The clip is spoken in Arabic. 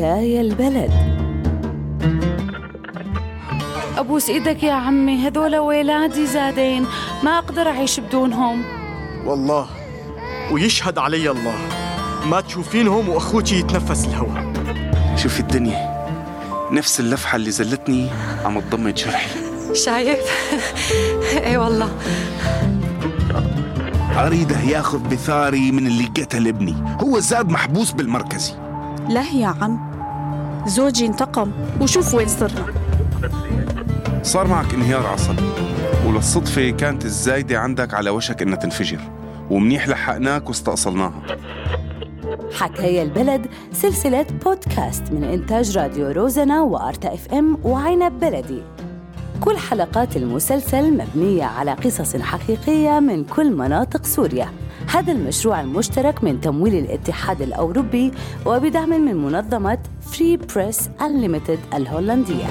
حكاية البلد. أبوس إيدك يا عمي هذول ولادي زادين. ما أقدر أعيش بدونهم. والله ويشهد علي الله. ما تشوفينهم وأخوتي يتنفس الهواء. شوفي الدنيا. نفس اللفحة اللي زلتني عم تضمد جرحي شايف؟ إي والله. أريده ياخذ بثاري من اللي قتل ابني. هو زاد محبوس بالمركزي. لا يا عم. زوجي انتقم. وشوف وين صرنا. صار معك انهيار عصبي. وللصدفة كانت الزايدة عندك على وشك إنها تنفجر. ومنيح لحقناك واستأصلناها. حكاية البلد سلسلة بودكاست من إنتاج راديو روزنا وأرتا إف إم وعنب بلدي. كل حلقات المسلسل مبنية على قصص حقيقية من كل مناطق سوريا. هذا المشروع المشترك من تمويل الاتحاد الأوروبي وبدعم من منظمة Free Press Unlimited الهولندية.